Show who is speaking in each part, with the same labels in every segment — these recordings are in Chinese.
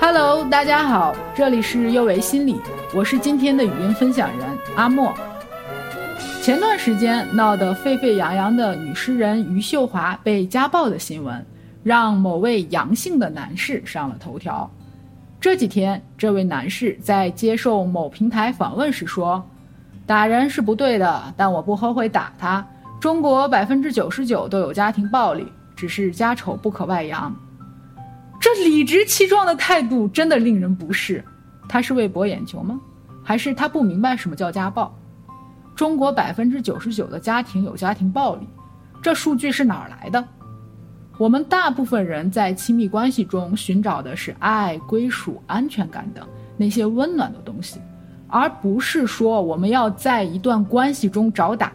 Speaker 1: Hello，大家好，这里是优维心理，我是今天的语音分享人阿莫。前段时间闹得沸沸扬扬的女诗人余秀华被家暴的新闻，让某位阳性的男士上了头条。这几天，这位男士在接受某平台访问时说：“打人是不对的，但我不后悔打他。中国百分之九十九都有家庭暴力，只是家丑不可外扬。”理直气壮的态度真的令人不适。他是为博眼球吗？还是他不明白什么叫家暴？中国百分之九十九的家庭有家庭暴力，这数据是哪儿来的？我们大部分人在亲密关系中寻找的是爱、归属、安全感等那些温暖的东西，而不是说我们要在一段关系中找打。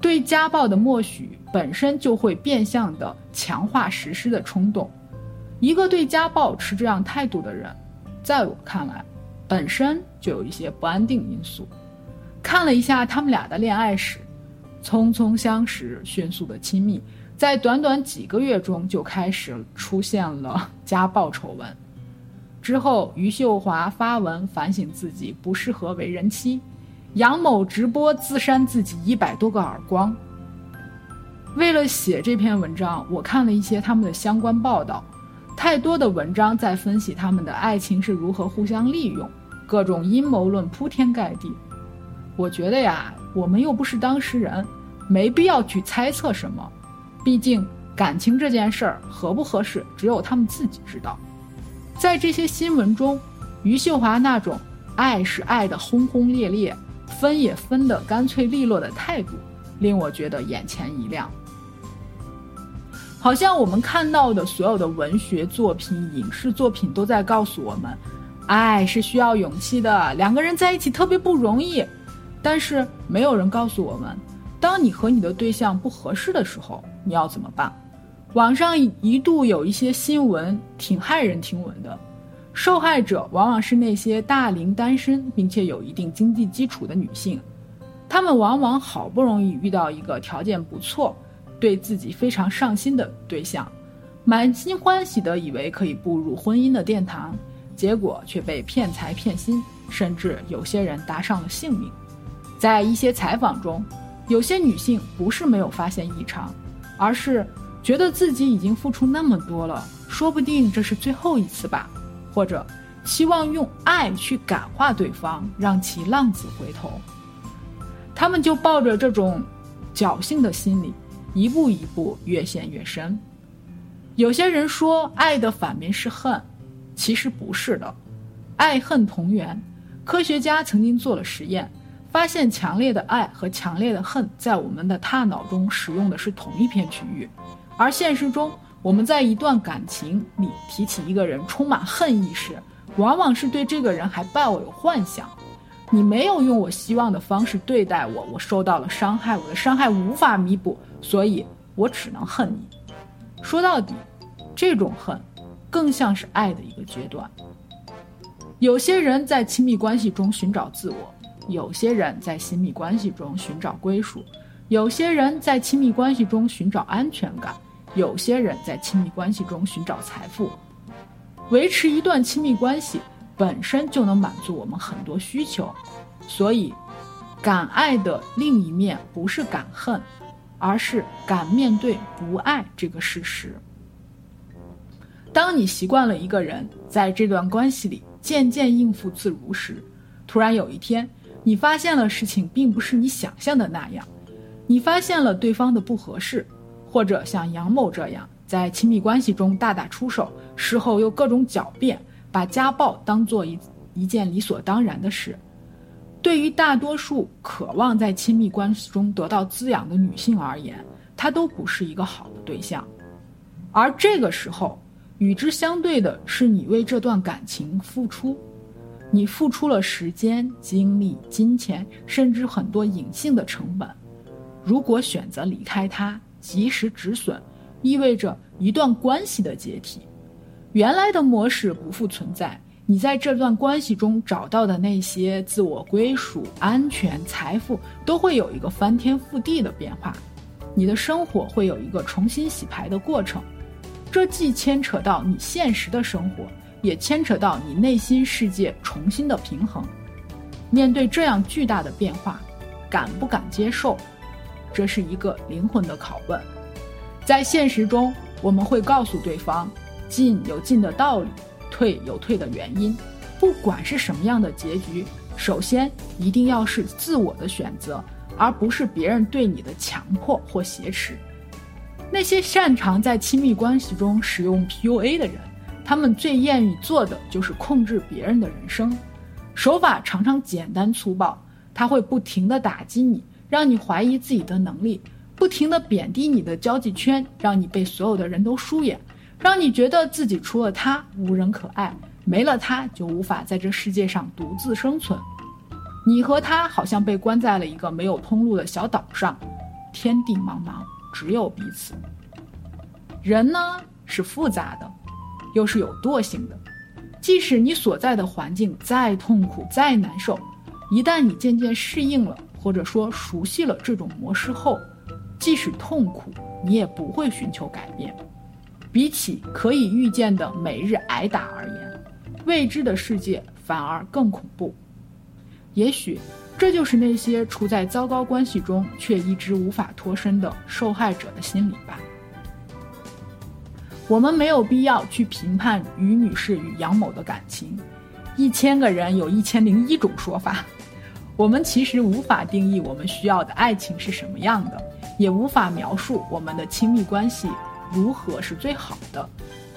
Speaker 1: 对家暴的默许本身就会变相的强化实施的冲动。一个对家暴持这样态度的人，在我看来，本身就有一些不安定因素。看了一下他们俩的恋爱史，匆匆相识，迅速的亲密。在短短几个月中就开始出现了家暴丑闻，之后余秀华发文反省自己不适合为人妻，杨某直播自扇自己一百多个耳光。为了写这篇文章，我看了一些他们的相关报道，太多的文章在分析他们的爱情是如何互相利用，各种阴谋论铺天盖地。我觉得呀，我们又不是当事人，没必要去猜测什么。毕竟，感情这件事儿合不合适，只有他们自己知道。在这些新闻中，余秀华那种爱是爱的轰轰烈烈，分也分的干脆利落的态度，令我觉得眼前一亮。好像我们看到的所有的文学作品、影视作品都在告诉我们，爱是需要勇气的，两个人在一起特别不容易。但是，没有人告诉我们。当你和你的对象不合适的时候，你要怎么办？网上一度有一些新闻挺骇人听闻的，受害者往往是那些大龄单身并且有一定经济基础的女性，她们往往好不容易遇到一个条件不错、对自己非常上心的对象，满心欢喜的以为可以步入婚姻的殿堂，结果却被骗财骗心，甚至有些人搭上了性命。在一些采访中。有些女性不是没有发现异常，而是觉得自己已经付出那么多了，说不定这是最后一次吧，或者希望用爱去感化对方，让其浪子回头。他们就抱着这种侥幸的心理，一步一步越陷越深。有些人说爱的反面是恨，其实不是的，爱恨同源。科学家曾经做了实验。发现强烈的爱和强烈的恨在我们的大脑中使用的是同一片区域，而现实中我们在一段感情里提起一个人充满恨意时，往往是对这个人还抱有幻想。你没有用我希望的方式对待我，我受到了伤害，我的伤害无法弥补，所以我只能恨你。说到底，这种恨更像是爱的一个阶段。有些人在亲密关系中寻找自我。有些人在亲密关系中寻找归属，有些人在亲密关系中寻找安全感，有些人在亲密关系中寻找财富。维持一段亲密关系本身就能满足我们很多需求，所以，敢爱的另一面不是敢恨，而是敢面对不爱这个事实。当你习惯了一个人在这段关系里渐渐应付自如时，突然有一天。你发现了事情并不是你想象的那样，你发现了对方的不合适，或者像杨某这样在亲密关系中大打出手，事后又各种狡辩，把家暴当做一一件理所当然的事。对于大多数渴望在亲密关系中得到滋养的女性而言，她都不是一个好的对象。而这个时候，与之相对的是你为这段感情付出。你付出了时间、精力、金钱，甚至很多隐性的成本。如果选择离开他，及时止损，意味着一段关系的解体。原来的模式不复存在，你在这段关系中找到的那些自我归属、安全、财富，都会有一个翻天覆地的变化。你的生活会有一个重新洗牌的过程，这既牵扯到你现实的生活。也牵扯到你内心世界重新的平衡。面对这样巨大的变化，敢不敢接受？这是一个灵魂的拷问。在现实中，我们会告诉对方，进有进的道理，退有退的原因。不管是什么样的结局，首先一定要是自我的选择，而不是别人对你的强迫或挟持。那些擅长在亲密关系中使用 PUA 的人，他们最愿意做的就是控制别人的人生，手法常常简单粗暴。他会不停地打击你，让你怀疑自己的能力；不停地贬低你的交际圈，让你被所有的人都疏远，让你觉得自己除了他无人可爱。没了他，就无法在这世界上独自生存。你和他好像被关在了一个没有通路的小岛上，天地茫茫，只有彼此。人呢是复杂的，又是有惰性的。即使你所在的环境再痛苦、再难受，一旦你渐渐适应了，或者说熟悉了这种模式后，即使痛苦，你也不会寻求改变。比起可以预见的每日挨打而言，未知的世界反而更恐怖，也许这就是那些处在糟糕关系中却一直无法脱身的受害者的心理吧。我们没有必要去评判于女士与杨某的感情，一千个人有一千零一种说法。我们其实无法定义我们需要的爱情是什么样的，也无法描述我们的亲密关系如何是最好的。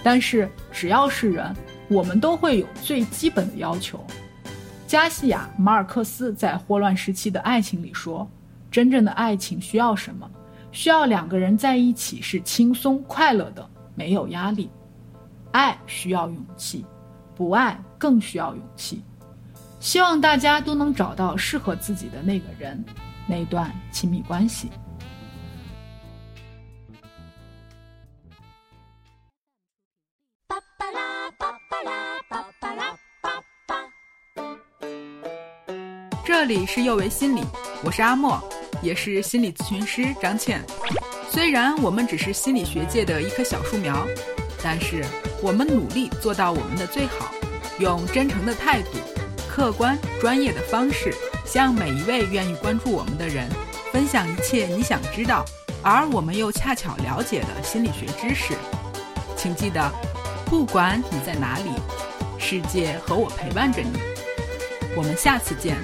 Speaker 1: 但是只要是人。我们都会有最基本的要求。加西亚·马尔克斯在《霍乱时期的爱情》里说：“真正的爱情需要什么？需要两个人在一起是轻松快乐的，没有压力。爱需要勇气，不爱更需要勇气。希望大家都能找到适合自己的那个人，那段亲密关系。”
Speaker 2: 这里是幼为心理，我是阿莫，也是心理咨询师张倩。虽然我们只是心理学界的一棵小树苗，但是我们努力做到我们的最好，用真诚的态度、客观专业的方式，向每一位愿意关注我们的人分享一切你想知道，而我们又恰巧了解的心理学知识。请记得，不管你在哪里，世界和我陪伴着你。我们下次见。